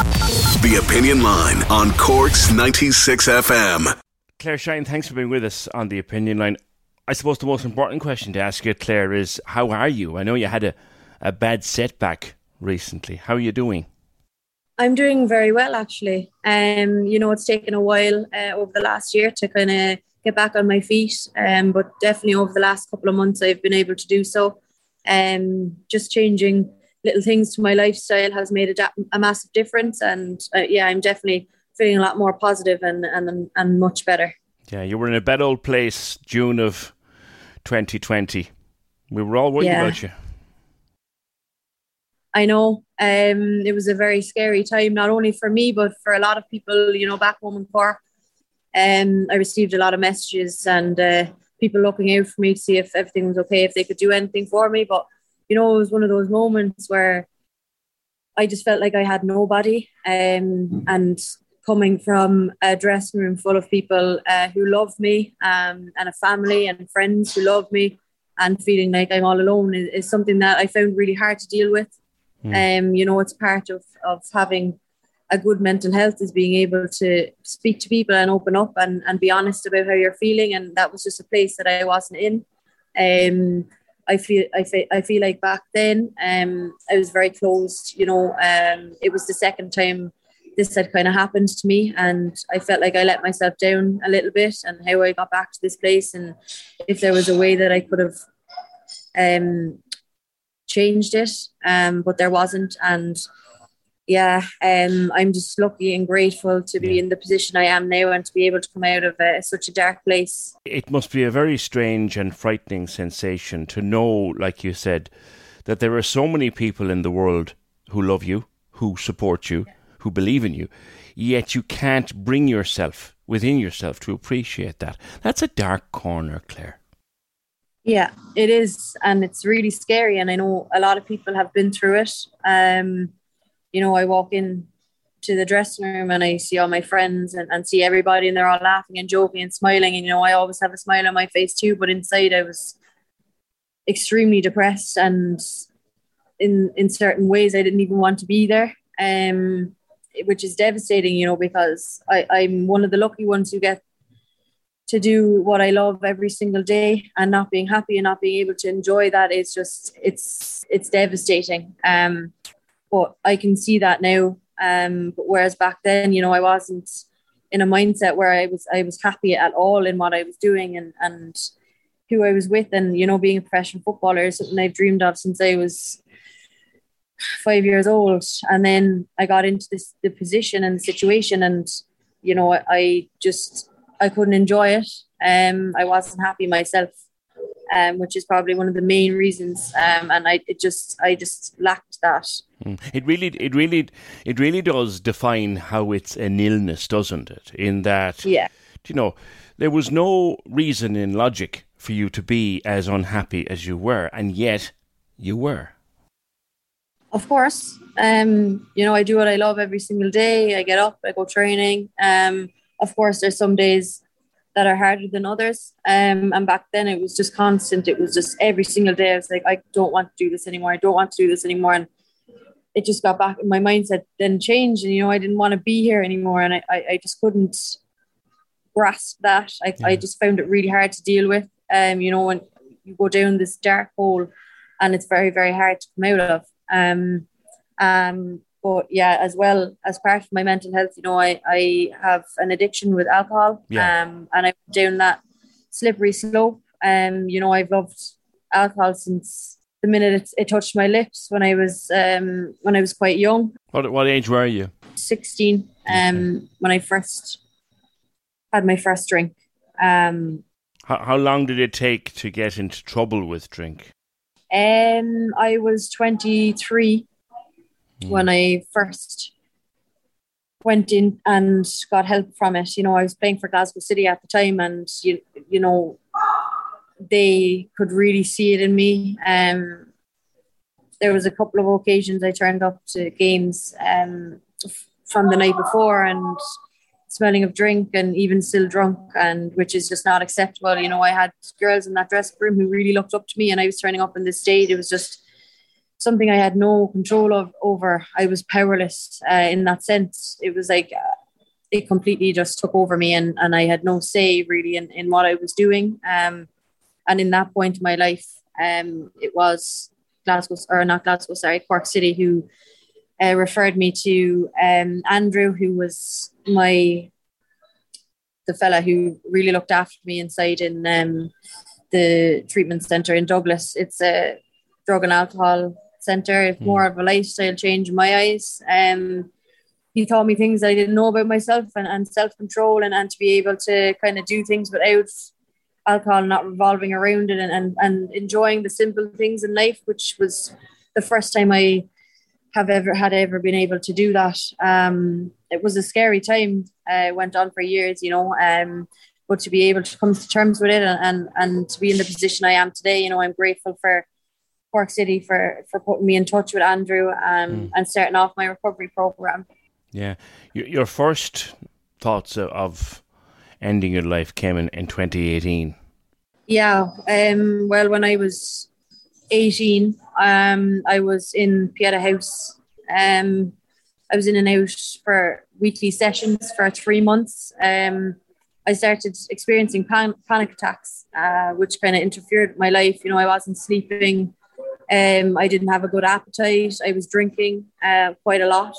The Opinion Line on Cork's 96 FM. Claire Shine, thanks for being with us on the opinion line. I suppose the most important question to ask you, Claire, is how are you? I know you had a, a bad setback recently. How are you doing? I'm doing very well, actually. Um, you know, it's taken a while uh, over the last year to kind of get back on my feet, um, but definitely over the last couple of months, I've been able to do so. Um, just changing little things to my lifestyle has made a, a massive difference, and uh, yeah, I'm definitely feeling a lot more positive and and and much better. Yeah, you were in a bad old place June of 2020. We were all worried yeah. about you. I know um, it was a very scary time, not only for me, but for a lot of people, you know, back home in Cork. Um, I received a lot of messages and uh, people looking out for me to see if everything was okay, if they could do anything for me. But, you know, it was one of those moments where I just felt like I had nobody. Um, and coming from a dressing room full of people uh, who love me um, and a family and friends who love me and feeling like I'm all alone is, is something that I found really hard to deal with. Mm. Um, you know, it's part of, of having a good mental health is being able to speak to people and open up and, and be honest about how you're feeling. And that was just a place that I wasn't in. Um, I feel I feel I feel like back then um, I was very closed. You know, um, it was the second time this had kind of happened to me, and I felt like I let myself down a little bit. And how I got back to this place, and if there was a way that I could have um, changed it, um, but there wasn't. And yeah, um, I'm just lucky and grateful to be in the position I am now and to be able to come out of uh, such a dark place. It must be a very strange and frightening sensation to know, like you said, that there are so many people in the world who love you, who support you, yeah. who believe in you, yet you can't bring yourself within yourself to appreciate that. That's a dark corner, Claire. Yeah, it is, and it's really scary. And I know a lot of people have been through it. Um, you know, I walk in to the dressing room and I see all my friends and, and see everybody, and they're all laughing and joking and smiling. And you know, I always have a smile on my face too, but inside I was extremely depressed, and in in certain ways, I didn't even want to be there. Um, which is devastating, you know, because I, I'm one of the lucky ones who get to do what I love every single day and not being happy and not being able to enjoy that is just it's it's devastating. Um, but I can see that now. Um, but whereas back then, you know, I wasn't in a mindset where I was I was happy at all in what I was doing and and who I was with and you know being a professional footballer is something I've dreamed of since I was five years old and then I got into this the position and the situation and you know I, I just I couldn't enjoy it. Um, I wasn't happy myself, um, which is probably one of the main reasons. Um, and I it just I just lacked that. Mm. It really, it really, it really does define how it's an illness, doesn't it? In that, yeah, you know, there was no reason in logic for you to be as unhappy as you were, and yet you were. Of course, um, you know, I do what I love every single day. I get up, I go training. Um, of course, there's some days that are harder than others. Um, and back then it was just constant. It was just every single day. I was like, I don't want to do this anymore. I don't want to do this anymore. And it just got back. In my mindset then changed, and you know, I didn't want to be here anymore, and I, I, I just couldn't grasp that. I, yeah. I just found it really hard to deal with. Um, you know, when you go down this dark hole, and it's very, very hard to come out of. Um, um, but yeah, as well as part of my mental health, you know, I, I have an addiction with alcohol. Yeah. Um, and I'm down that slippery slope. Um, you know, I've loved alcohol since the minute it, it touched my lips when I was um, when I was quite young. What what age were you? Sixteen. Um, when I first had my first drink. Um, how, how long did it take to get into trouble with drink? Um, I was twenty three mm. when I first went in and got help from it. You know, I was playing for Glasgow City at the time, and you you know, they could really see it in me. Um, there was a couple of occasions I turned up to games um, from the night before and smelling of drink and even still drunk and which is just not acceptable you know i had girls in that dressing room who really looked up to me and i was turning up in this state it was just something i had no control of over. I was powerless uh, in that sense. It was like uh, it completely just took over me and, and i had no say really in, in what i was doing. Um, and in that point in my life um, it was glasgow or not glasgow sorry cork city who uh, referred me to um, Andrew, who was my the fella who really looked after me inside in um, the treatment center in Douglas. It's a drug and alcohol center. It's mm. more of a lifestyle change in my eyes. Um, he taught me things I didn't know about myself and, and self control and, and to be able to kind of do things without alcohol, not revolving around it and, and, and enjoying the simple things in life, which was the first time I have ever had ever been able to do that. Um, it was a scary time. Uh, went on for years, you know. Um, but to be able to come to terms with it and, and and to be in the position I am today, you know, I'm grateful for Cork City for for putting me in touch with Andrew um, mm. and starting off my recovery program. Yeah, your your first thoughts of ending your life came in, in 2018. Yeah, um, well, when I was 18, um, I was in Pieta House. Um, I was in and out for weekly sessions for three months. Um, I started experiencing pan- panic attacks, uh, which kind of interfered with my life. You know, I wasn't sleeping. Um, I didn't have a good appetite. I was drinking uh, quite a lot.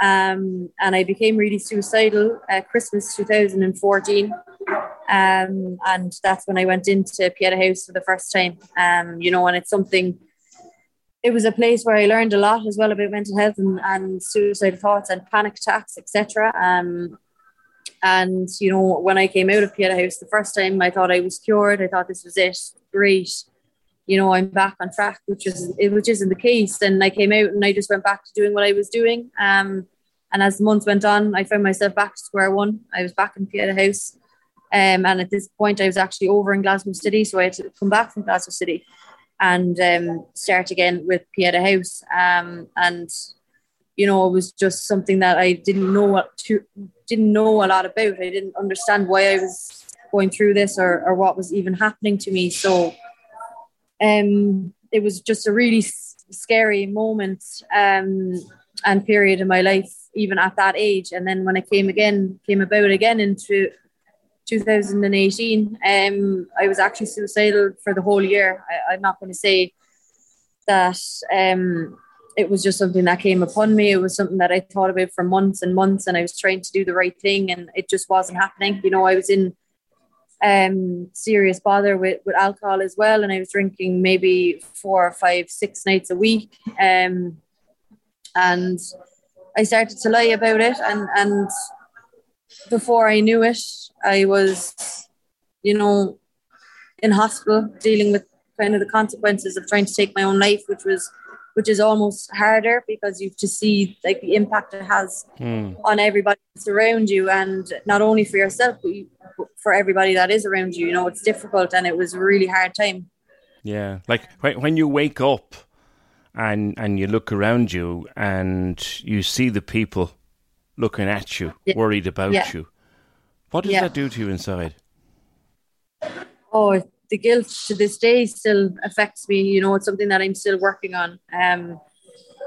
Um, and I became really suicidal at Christmas 2014. Um, and that's when I went into Pieta House for the first time. Um, you know, and it's something, it was a place where I learned a lot as well about mental health and, and suicidal thoughts and panic attacks, etc. Um, and, you know, when I came out of Pieta House the first time, I thought I was cured. I thought this was it. Great. You know, I'm back on track, which is which isn't the case. And I came out and I just went back to doing what I was doing. Um, and as the months went on, I found myself back to square one. I was back in Pieta House. Um, and at this point, I was actually over in Glasgow City, so I had to come back from Glasgow City and um, start again with Pieta House. Um, and you know, it was just something that I didn't know what to didn't know a lot about. I didn't understand why I was going through this or, or what was even happening to me. So, um, it was just a really scary moment um, and period in my life, even at that age. And then when I came again, came about again into 2018, um, I was actually suicidal for the whole year. I, am not going to say that um, it was just something that came upon me. It was something that I thought about for months and months, and I was trying to do the right thing, and it just wasn't happening. You know, I was in um, serious bother with, with alcohol as well, and I was drinking maybe four or five, six nights a week. Um, and I started to lie about it, and and before I knew it, I was, you know, in hospital dealing with kind of the consequences of trying to take my own life, which was which is almost harder because you have to see like the impact it has mm. on everybody that's around you and not only for yourself but, you, for everybody that is around you you know it's difficult and it was a really hard time yeah like when you wake up and and you look around you and you see the people looking at you yeah. worried about yeah. you what does yeah. that do to you inside? Oh, the guilt to this day still affects me. You know, it's something that I'm still working on um,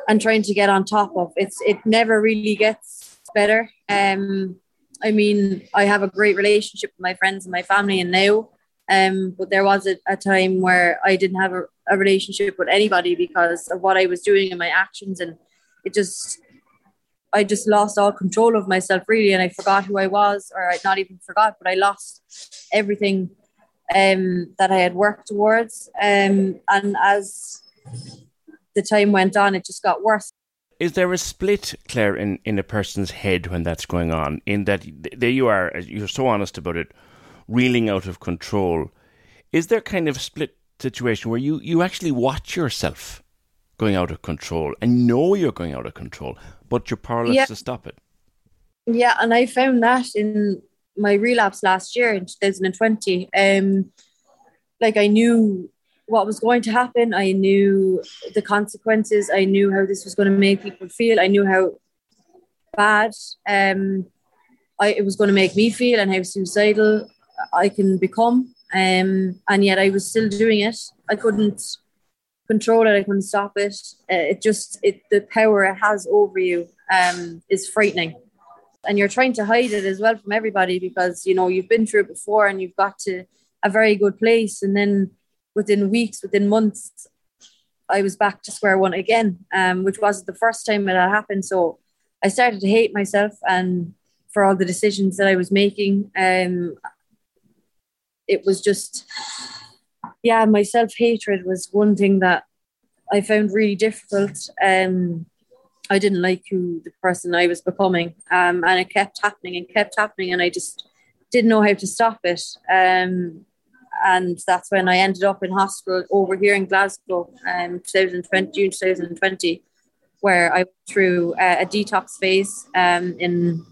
and trying to get on top of. It's it never really gets better. Um, I mean, I have a great relationship with my friends and my family, and now, um, but there was a, a time where I didn't have a, a relationship with anybody because of what I was doing and my actions, and it just I just lost all control of myself really, and I forgot who I was, or I not even forgot, but I lost everything um, that I had worked towards. Um, and as the time went on, it just got worse. Is there a split, Claire, in, in a person's head when that's going on? In that there you are, you're so honest about it, reeling out of control. Is there kind of a split situation where you, you actually watch yourself going out of control and know you're going out of control, but you're powerless yeah. to stop it? Yeah, and I found that in my relapse last year in 2020. Um, like I knew what was going to happen. I knew the consequences. I knew how this was going to make people feel. I knew how bad um, I, it was going to make me feel and how suicidal I can become. Um, and yet I was still doing it. I couldn't control it. I couldn't stop it. Uh, it just it the power it has over you um, is frightening. And you're trying to hide it as well from everybody because you know you've been through it before and you've got to a very good place, and then within weeks, within months, I was back to square one again, um, which wasn't the first time that had happened. So I started to hate myself and for all the decisions that I was making. Um, it was just, yeah, my self hatred was one thing that I found really difficult. Um, I didn't like who the person I was becoming, um, and it kept happening and kept happening, and I just didn't know how to stop it. Um, and that's when I ended up in hospital over here in Glasgow, um, 2020, June 2020, where I went through a, a detox phase um, in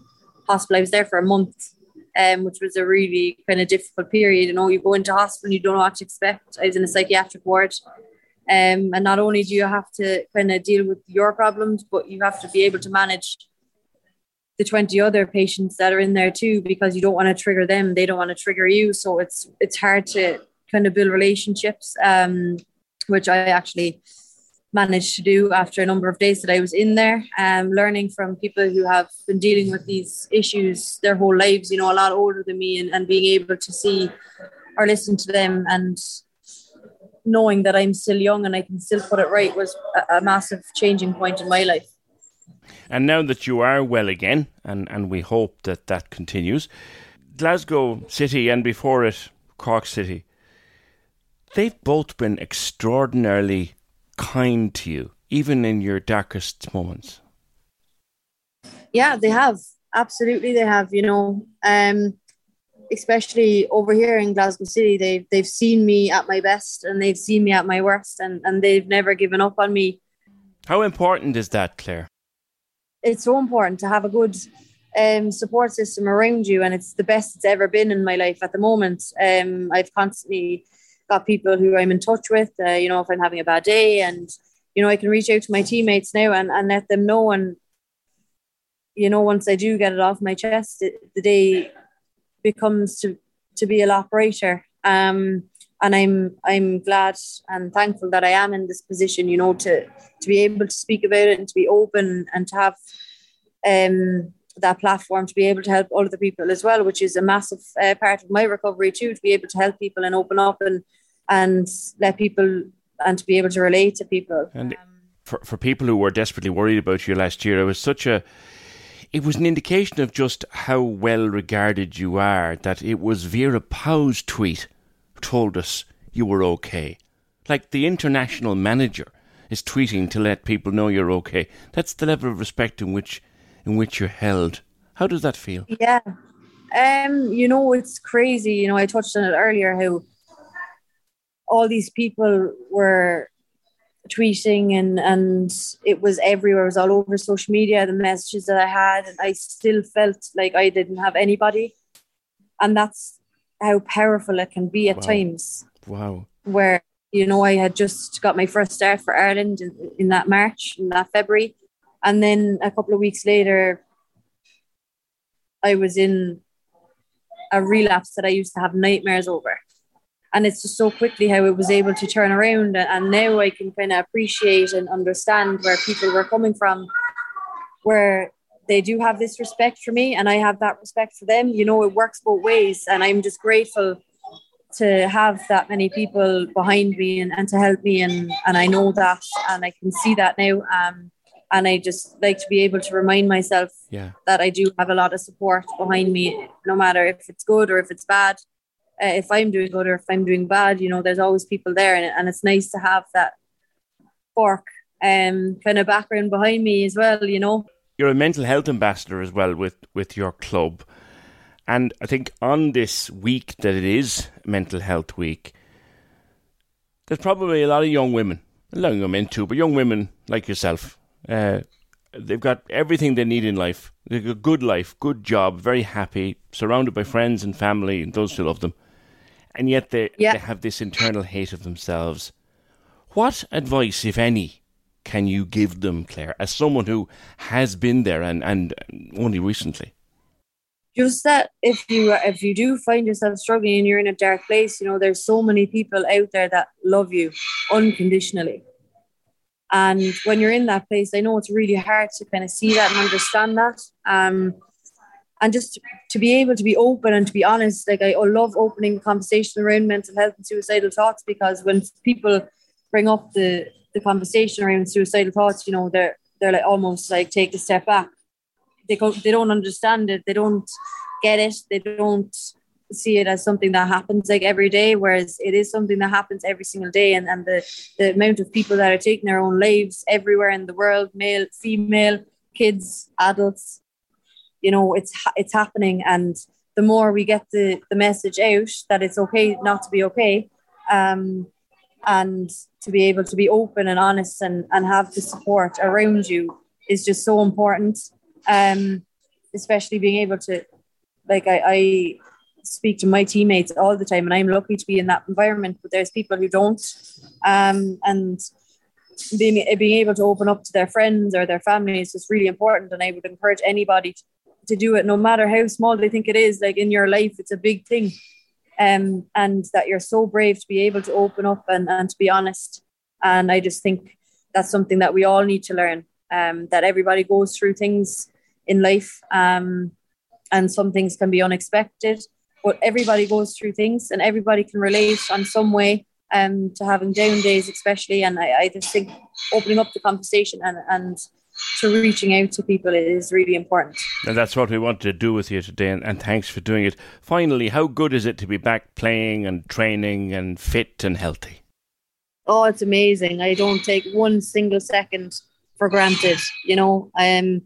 hospital. I was there for a month, um, which was a really kind of difficult period. You know, you go into hospital, and you don't know what to expect. I was in a psychiatric ward. Um, and not only do you have to kind of deal with your problems, but you have to be able to manage the 20 other patients that are in there too because you don't want to trigger them they don't want to trigger you. So it's it's hard to kind of build relationships um, which i actually managed to do after a number of days that i was in there. Um, learning from people who have been dealing with these issues their whole lives you know a lot older than me and, and being able to see or listen to them and knowing that i'm still young and i can still put it right was a, a massive changing point in my life and now that you are well again, and, and we hope that that continues, Glasgow City and before it, Cork City, they've both been extraordinarily kind to you, even in your darkest moments. Yeah, they have. Absolutely, they have. You know, um, especially over here in Glasgow City, they've they've seen me at my best and they've seen me at my worst, and and they've never given up on me. How important is that, Claire? it's so important to have a good um, support system around you, and it's the best it's ever been in my life at the moment. Um, I've constantly got people who I'm in touch with. Uh, you know, if I'm having a bad day, and you know, I can reach out to my teammates now and, and let them know. And you know, once I do get it off my chest, it, the day becomes to to be a lot brighter. Um, and I'm I'm glad and thankful that I am in this position, you know, to to be able to speak about it and to be open and to have um, that platform to be able to help all other people as well, which is a massive uh, part of my recovery too. To be able to help people and open up and and let people and to be able to relate to people. And for for people who were desperately worried about you last year, it was such a it was an indication of just how well regarded you are that it was Vera Pauw's tweet told us you were okay. Like the international manager is tweeting to let people know you're okay. That's the level of respect in which in which you're held. How does that feel? Yeah. Um, you know, it's crazy. You know, I touched on it earlier how all these people were tweeting and and it was everywhere it was all over social media the messages that i had and i still felt like i didn't have anybody and that's how powerful it can be at wow. times. Wow. Where, you know, I had just got my first start for Ireland in, in that March, in that February. And then a couple of weeks later, I was in a relapse that I used to have nightmares over. And it's just so quickly how it was able to turn around. And now I can kind of appreciate and understand where people were coming from, where they do have this respect for me and I have that respect for them. You know, it works both ways. And I'm just grateful to have that many people behind me and, and to help me. And, and I know that and I can see that now. Um, and I just like to be able to remind myself yeah. that I do have a lot of support behind me, no matter if it's good or if it's bad. Uh, if I'm doing good or if I'm doing bad, you know, there's always people there, and, and it's nice to have that Cork um, kind of background behind me as well, you know. You're a mental health ambassador as well with, with your club. And I think on this week that it is Mental Health Week, there's probably a lot of young women, a lot of young men too, but young women like yourself. Uh, they've got everything they need in life. They've got a good life, good job, very happy, surrounded by friends and family and those who love them. And yet they, yeah. they have this internal hate of themselves. What advice, if any, can you give them, Claire, as someone who has been there and, and only recently? Just that if you if you do find yourself struggling and you're in a dark place, you know, there's so many people out there that love you unconditionally. And when you're in that place, I know it's really hard to kind of see that and understand that. Um, and just to be able to be open and to be honest, like I love opening conversation around mental health and suicidal thoughts because when people bring up the the conversation around suicidal thoughts, you know, they're they're like almost like take a step back. They go, they don't understand it. They don't get it. They don't see it as something that happens like every day, whereas it is something that happens every single day. And, and the, the amount of people that are taking their own lives everywhere in the world, male, female, kids, adults, you know, it's it's happening. And the more we get the, the message out that it's okay not to be okay, um, and to be able to be open and honest and, and have the support around you is just so important. Um, especially being able to, like, I, I speak to my teammates all the time, and I'm lucky to be in that environment. But there's people who don't, um, and being being able to open up to their friends or their family is really important. And I would encourage anybody to, do it, no matter how small they think it is. Like in your life, it's a big thing um, and that you're so brave to be able to open up and, and to be honest. And I just think that's something that we all need to learn. Um, that everybody goes through things in life, um, and some things can be unexpected. But everybody goes through things, and everybody can relate on some way um, to having down days, especially. And I, I just think opening up the conversation and and to reaching out to people is really important. And that's what we wanted to do with you today, and, and, thanks for doing it. Finally, how good is it to be back playing and training and fit and healthy? Oh, it's amazing. I don't take one single second for granted. You know, um,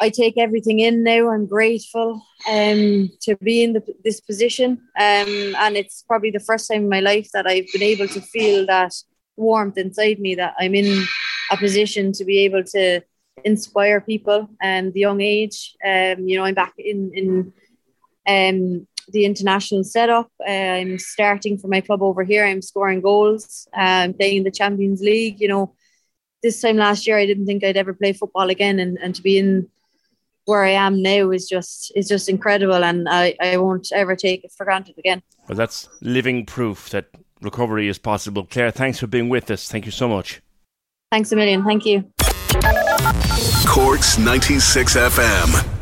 I take everything in now. I'm grateful um, to be in the, this position. Um, and it's probably the first time in my life that I've been able to feel that warmth inside me that I'm in a position to be able to inspire people and the young age. Um, you know, I'm back in in um, the international setup. Uh, I'm starting for my club over here. I'm scoring goals. I'm playing in the Champions League. You know, this time last year I didn't think I'd ever play football again, and, and to be in where I am now is just is just incredible, and I, I won't ever take it for granted again. Well, that's living proof that recovery is possible. Claire, thanks for being with us. Thank you so much. Thanks a million. Thank you. Corks 96 FM.